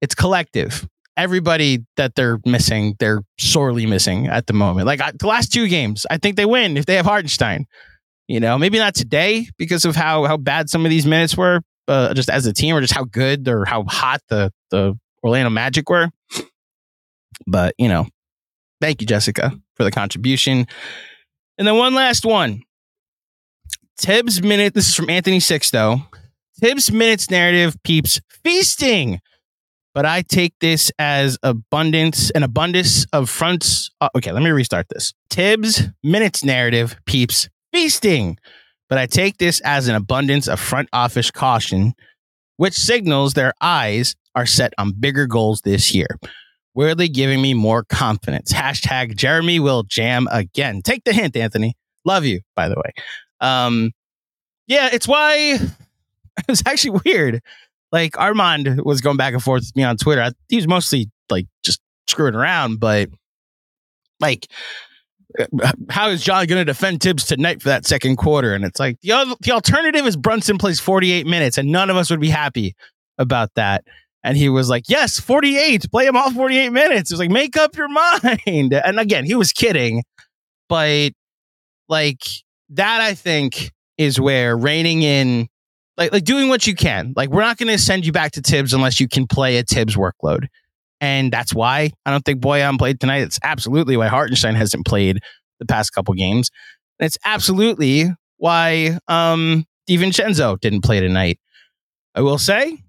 it's collective. Everybody that they're missing, they're sorely missing at the moment. Like I, the last two games, I think they win if they have Hartenstein. You know, maybe not today because of how how bad some of these minutes were, uh, just as a team, or just how good or how hot the the Orlando Magic were. But you know, thank you, Jessica, for the contribution. And then one last one. Thibs minute. This is from Anthony Sixto. Thibs minutes narrative peeps feasting, but I take this as abundance, an abundance of fronts. Uh, okay, let me restart this. Thibs minutes narrative peeps feasting, but I take this as an abundance of front office caution, which signals their eyes are set on bigger goals this year. Weirdly giving me more confidence. Hashtag Jeremy will jam again. Take the hint, Anthony. Love you, by the way. Um, yeah, it's why it's actually weird. Like Armand was going back and forth with me on Twitter. he was mostly like just screwing around, but like, how is John going to defend Thibs tonight for that second quarter? And it's like the the alternative is Brunson plays 48 minutes, and none of us would be happy about that. And he was like, Yes, 48, play him all 48 minutes. It was like, Make up your mind. And again, he was kidding, but like that, I think is where reining in, like, like doing what you can. Like, we're not going to send you back to Thibs unless you can play a Thibs workload. And that's why I don't think Bojan played tonight. It's absolutely why Hartenstein hasn't played the past couple games. And it's absolutely why um DiVincenzo didn't play tonight. I will say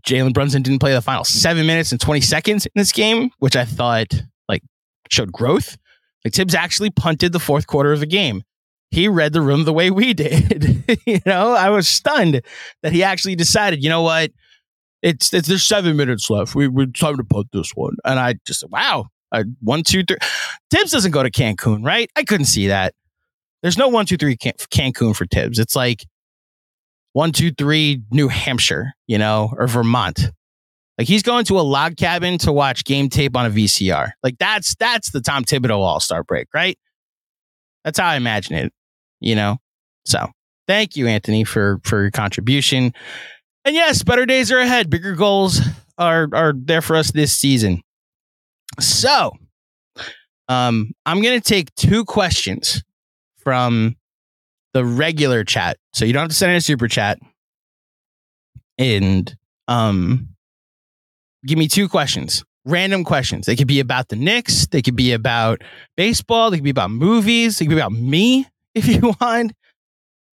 Jalen Brunson didn't play the final seven minutes and 20 seconds in this game, which I thought like showed growth. Like Thibs actually punted the fourth quarter of the game. He read the room the way we did. you know, I was stunned that he actually decided, you know what? It's, it's there's seven minutes left. We we time to punt this one. And I just wow. I, one, two, three. Thibs doesn't go to Cancun, right? I couldn't see that. There's no one, two, three Can- Cancun for Thibs. It's like one, two, three, New Hampshire, you know, or Vermont. Like he's going to a log cabin to watch game tape on a VCR. Like that's that's the Tom Thibodeau All Star break, right? That's how I imagine it, you know. So thank you, Anthony, for for your contribution. And yes, better days are ahead. Bigger goals are are there for us this season. So, um, I'm gonna take two questions from the regular chat. So you don't have to send in a super chat. And um give me two questions. Random questions. They could be about the Knicks, they could be about baseball, they could be about movies, they could be about me if you want.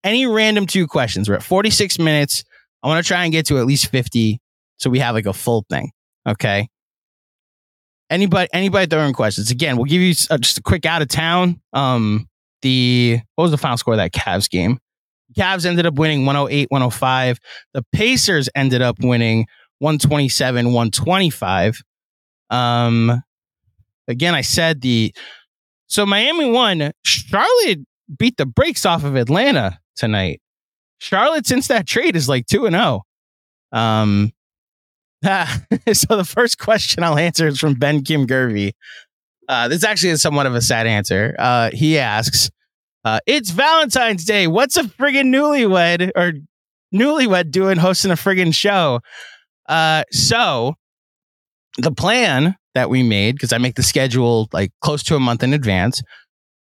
Any random two questions. We're at 46 minutes. I want to try and get to at least 50 so we have like a full thing. Okay. Anybody anybody throwing questions. Again, we'll give you uh, just a quick out of town. Um the what was the final score of that Cavs game? Cavs ended up winning 108 105. The Pacers ended up winning 127 125. Um, again, I said the so Miami won. Charlotte beat the brakes off of Atlanta tonight. Charlotte, since that trade, is like 2 and 0. Um, so the first question I'll answer is from Ben Kim Gervy. Uh, this actually is somewhat of a sad answer. Uh, he asks, uh, "It's Valentine's Day. What's a friggin' newlywed or newlywed doing hosting a friggin' show?" Uh, so the plan that we made, because I make the schedule like close to a month in advance,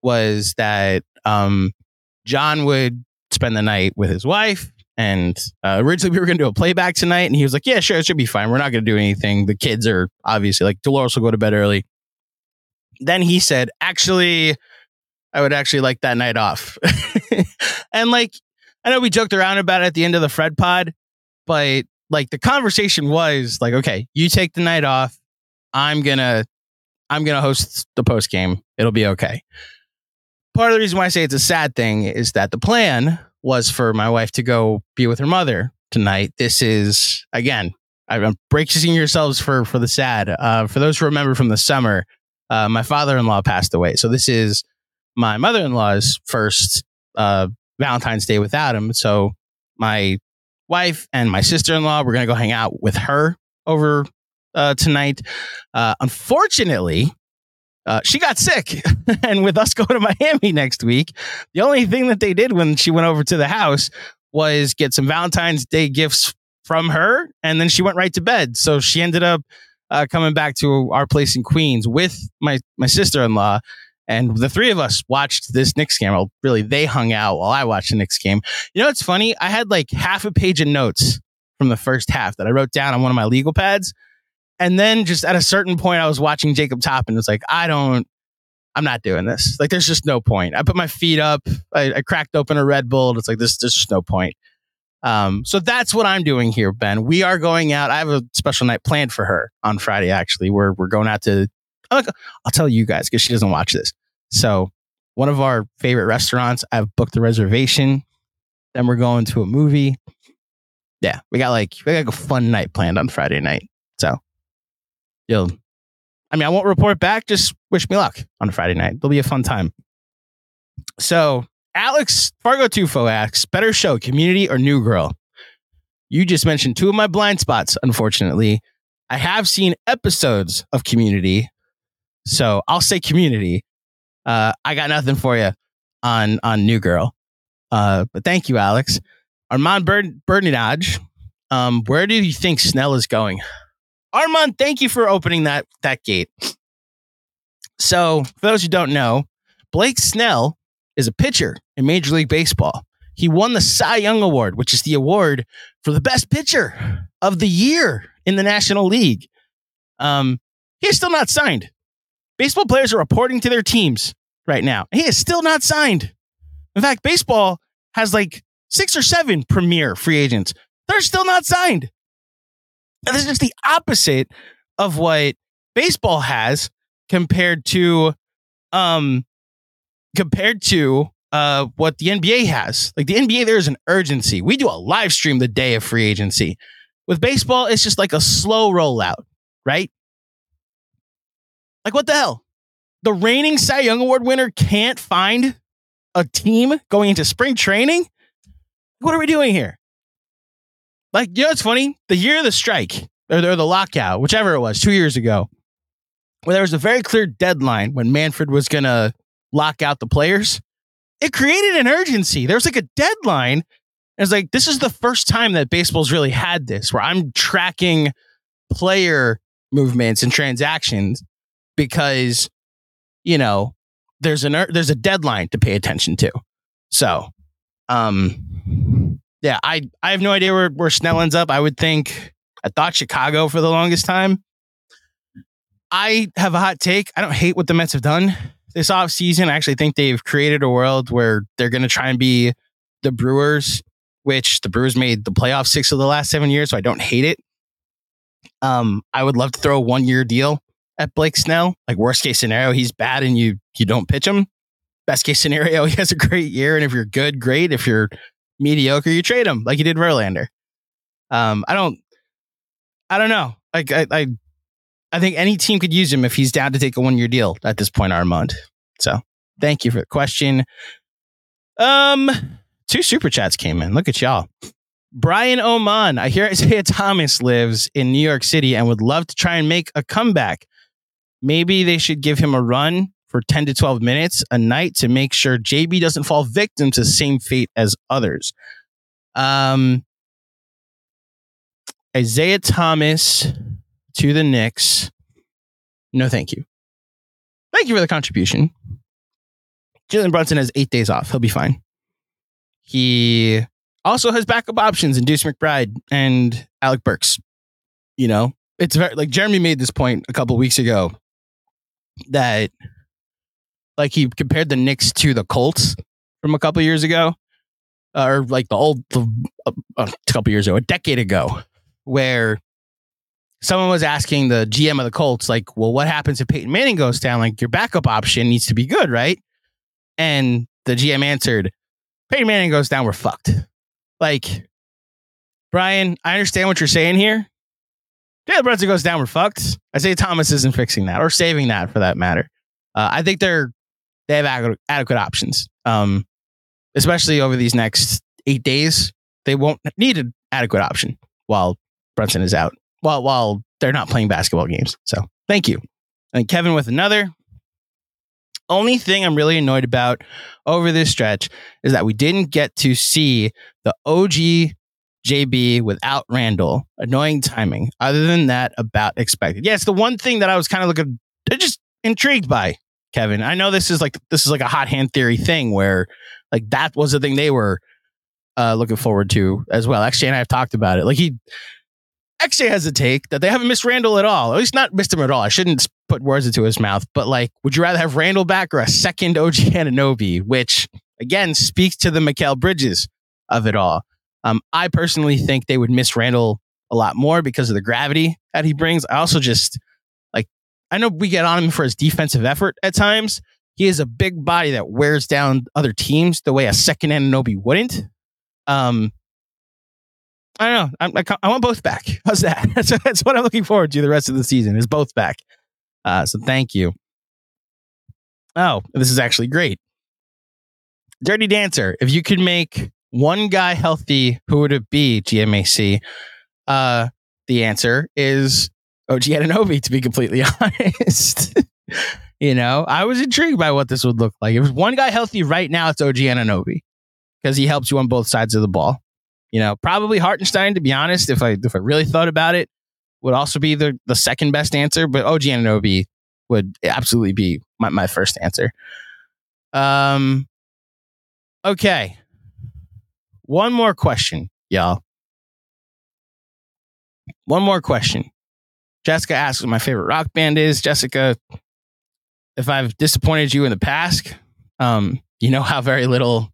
was that um, John would spend the night with his wife. And uh, originally we were going to do a playback tonight, and he was like, "Yeah, sure, it should be fine. We're not going to do anything. The kids are obviously like Dolores will go to bed early then he said, actually, I would actually like that night off. and like, I know we joked around about it at the end of the Fred pod, but like the conversation was like, okay, you take the night off. I'm gonna, I'm gonna host the post game. It'll be okay. Part of the reason why I say it's a sad thing is that the plan was for my wife to go be with her mother tonight. This is again, I'm bracing yourselves for for the sad. Uh, for those who remember from the summer, uh, my father-in-law passed away. So this is my mother-in-law's first uh, Valentine's Day without him. So my wife and my sister-in-law, we're gonna go hang out with her over uh, tonight. Uh, unfortunately, uh, she got sick. and with us going to Miami next week, the only thing that they did when she went over to the house was get some Valentine's Day gifts from her. And then she went right to bed. So she ended up uh, coming back to our place in Queens with my, my sister in law. And the three of us watched this Knicks game. Well, really, they hung out while I watched the Knicks game. You know, it's funny. I had like half a page of notes from the first half that I wrote down on one of my legal pads. And then just at a certain point, I was watching Jacob Toppin. It was like, I don't, I'm not doing this. Like, there's just no point. I put my feet up. I, I cracked open a Red Bull. It's like, this, there's just no point. Um, so that's what I'm doing here, Ben. We are going out. I have a special night planned for her on Friday. Actually, we're we're going out to. I'll, tell you guys because she doesn't watch this. So one of our favorite restaurants. I've booked the reservation. Then we're going to a movie. Yeah, we got like we got like a fun night planned on Friday night. So you'll. I mean, I won't report back. Just wish me luck on Friday night. It'll be a fun time. So Alex Fargo Tufo asks, better show, Community or New Girl? You just mentioned two of my blind spots, unfortunately. I have seen episodes of Community, so I'll say Community. Uh, I got nothing for you on on New Girl, uh, but thank you, Alex. Armand Berd- Bernadage, um, where do you think Snell is going? Armand, thank you for opening that that gate. So, for those who don't know, Blake Snell is a pitcher in Major League Baseball. He won the Cy Young Award, which is the award for the best pitcher of the year in the National League. Um, he is still not signed. Baseball players are reporting to their teams right now. He is still not signed. In fact, baseball has like six or seven premier free agents. They're still not signed. And this is the opposite of what baseball has compared to um compared to uh, what the NBA has. Like the NBA, there's an urgency. We do a live stream the day of free agency. With baseball, it's just like a slow rollout, right? Like what the hell? The reigning Cy Young Award winner can't find a team going into spring training? What are we doing here? Like, you know, it's funny. The year of the strike or the, or the lockout, whichever it was, two years ago, where there was a very clear deadline when Manfred was to lock out the players, it created an urgency. There was like a deadline. It's like, this is the first time that baseball's really had this where I'm tracking player movements and transactions because, you know, there's an there's a deadline to pay attention to. So, um, yeah, I I have no idea where where Snell ends up. I would think I thought Chicago for the longest time. I have a hot take. I don't hate what the Mets have done this offseason. I actually think they've created a world where they're going to try and be the Brewers, which the Brewers made the playoffs six of the last seven years, so I don't hate it. Um, I would love to throw a one year deal at Blake Snell. Like worst case scenario, he's bad and you you don't pitch him. Best case scenario, he has a great year, and if you're good, great. If you're mediocre, you trade him like you did Verlander. Um, I don't, I don't know. Like I, I I think any team could use him if he's down to take a one year deal at this point, Armand. So thank you for the question. Um, two super chats came in. Look at y'all. Brian Oman, I hear Isaiah Thomas lives in New York City and would love to try and make a comeback. Maybe they should give him a run for 10 to 12 minutes a night to make sure JB doesn't fall victim to the same fate as others. Um, Isaiah Thomas to the Knicks. No, thank you. Thank you for the contribution. Jalen Brunson has eight days off. He'll be fine. He also has backup options in Deuce McBride and Alec Burks. You know, it's very like Jeremy made this point a couple weeks ago that like he compared the Knicks to the Colts from a couple years ago, or like the old uh, a couple years ago, a decade ago, where someone was asking the GM of the Colts, like, well, what happens if Peyton Manning goes down? Like, your backup option needs to be good, right? And the GM answered, Peyton Manning goes down, we're fucked. Like, Brian, I understand what you're saying here. Jalen Brunson goes down, we're fucked. Isaiah Thomas isn't fixing that or saving that for that matter. Uh, I think they're they have adequate, adequate options, um, especially over these next eight days. They won't need an adequate option while Brunson is out. While while they're not playing basketball games. So thank you. And Kevin with another. Only thing I'm really annoyed about over this stretch is that we didn't get to see the OG JB without Randle. Annoying timing. Other than that, about expected. Yeah, the one thing that I was kind of looking, just intrigued by. Kevin, I know this is like this is like a hot hand theory thing where like that was the thing they were uh, looking forward to as well. Actually, and I have talked about it. Like he, XJ has a take that they haven't missed Randle at all. At least not missed him at all. I shouldn't put words into his mouth, but like, would you rather have Randle back or a second OG Anunoby? Which again speaks to the Mikal Bridges of it all. Um, I personally think they would miss Randle a lot more because of the gravity that he brings. I also just like I know we get on him for his defensive effort at times. He is a big body that wears down other teams the way a second Anunoby wouldn't. Um, I don't know. I'm, I, I want both back. How's that? That's, that's what I'm looking forward to the rest of the season is both back. Uh, so thank you. Oh, this is actually great. Dirty Dancer, if you could make one guy healthy, who would it be, GMAC? Uh, the answer is OG Anunoby, to be completely honest. you know, I was intrigued by what this would look like. If one guy healthy right now, it's OG Anunoby because he helps you on both sides of the ball. You know, probably Hartenstein, to be honest, if I if I really thought about it, would also be the, the second best answer, but OG Anunoby would absolutely be my, my first answer. Um okay. One more question, y'all. One more question. Jessica asks what my favorite rock band is. Jessica, if I've disappointed you in the past, um, you know how very little,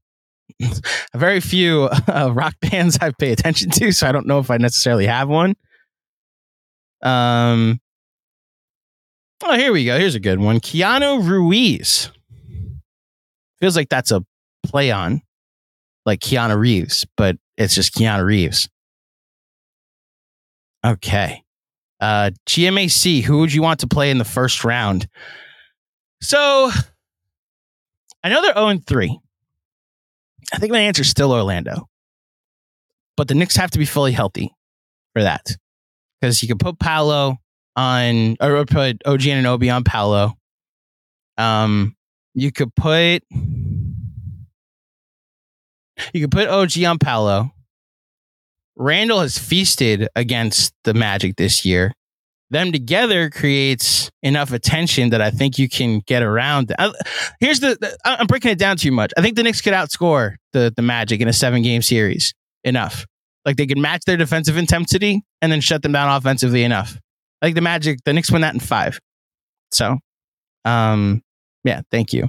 very few uh, rock bands I pay attention to, so I don't know if I necessarily have one. Um, oh, here we go. Here's a good one. Keanu Ruiz. Feels like that's a play on like Keanu Reeves, but it's just Keanu Reeves. Okay. Uh, GMAC, who would you want to play in the first round? So I know they're 0 3. I think my answer is still Orlando. But the Knicks have to be fully healthy for that. Because you can put Paolo on, or put OG Anunoby on Paolo. Um, you could put you can put OG on Paolo. Randle has feasted against the Magic this year. Them together creates enough attention that I think you can get around. I, here's the, the, I'm breaking it down too much. I think the Knicks could outscore the the Magic in a seven game series enough. Like they could match their defensive intensity and then shut them down offensively enough. Think the Magic, the Knicks win that in five. So, um, yeah, thank you.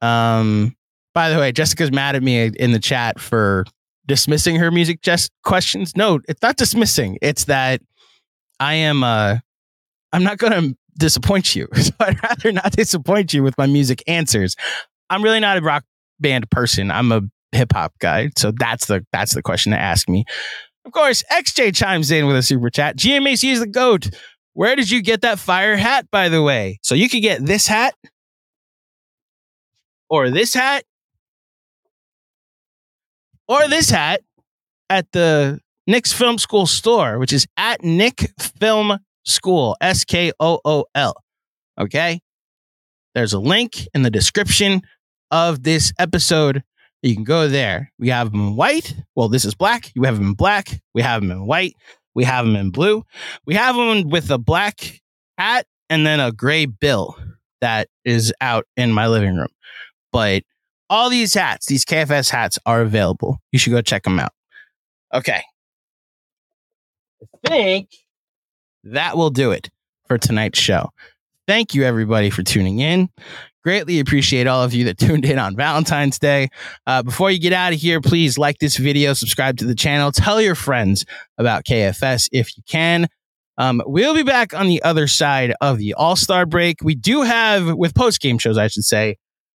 Um, by the way, Jessica's mad at me in the chat for dismissing her music just questions. No, it's not dismissing. It's that I am uh I'm not gonna disappoint you. So I'd rather not disappoint you with my music answers. I'm really not a rock band person. I'm a hip hop guy. So that's the that's the question to ask me. Of course, XJ chimes in with a super chat. GMAC is the goat. Where did you get that fire hat, by the way? So you could get this hat or this hat or this hat at the Knicks Film School store, which is at Nick Film School, S K O O L. Okay. There's a link in the description of this episode. You can go there. We have them in white. Well, this is black. You have them in black. We have them in white. We have them in blue. We have them with a black hat and then a gray bill that is out in my living room. But all these hats, these KFS hats are available. You should go check them out. Okay. I think that will do it for tonight's show. Thank you, everybody, for tuning in. Greatly appreciate all of you that tuned in on Valentine's Day. Uh, before you get out of here, please like this video, subscribe to the channel, tell your friends about KFS if you can. Um, we'll be back on the other side of the All Star break. We do have, with post game shows, I should say,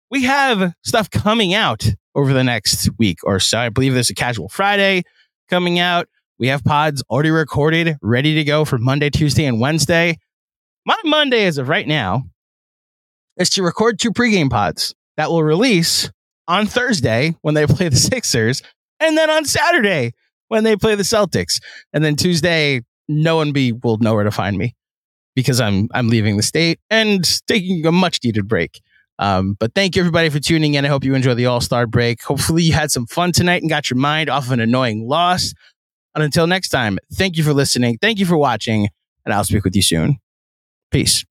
we have stuff coming out over the next week or so. I believe there's a casual Friday coming out. We have pods already recorded, ready to go for Monday, Tuesday, and Wednesday. My Monday, as of right now, is to record two pregame pods that will release on Thursday when they play the Sixers, and then on Saturday when they play the Celtics. And then Tuesday, no one be will know where to find me because I'm I'm leaving the state and taking a much needed break. Um, but thank you everybody for tuning in. I hope you enjoy the All Star break. Hopefully you had some fun tonight and got your mind off of an annoying loss. And until next time, thank you for listening. Thank you for watching, and I'll speak with you soon. Peace.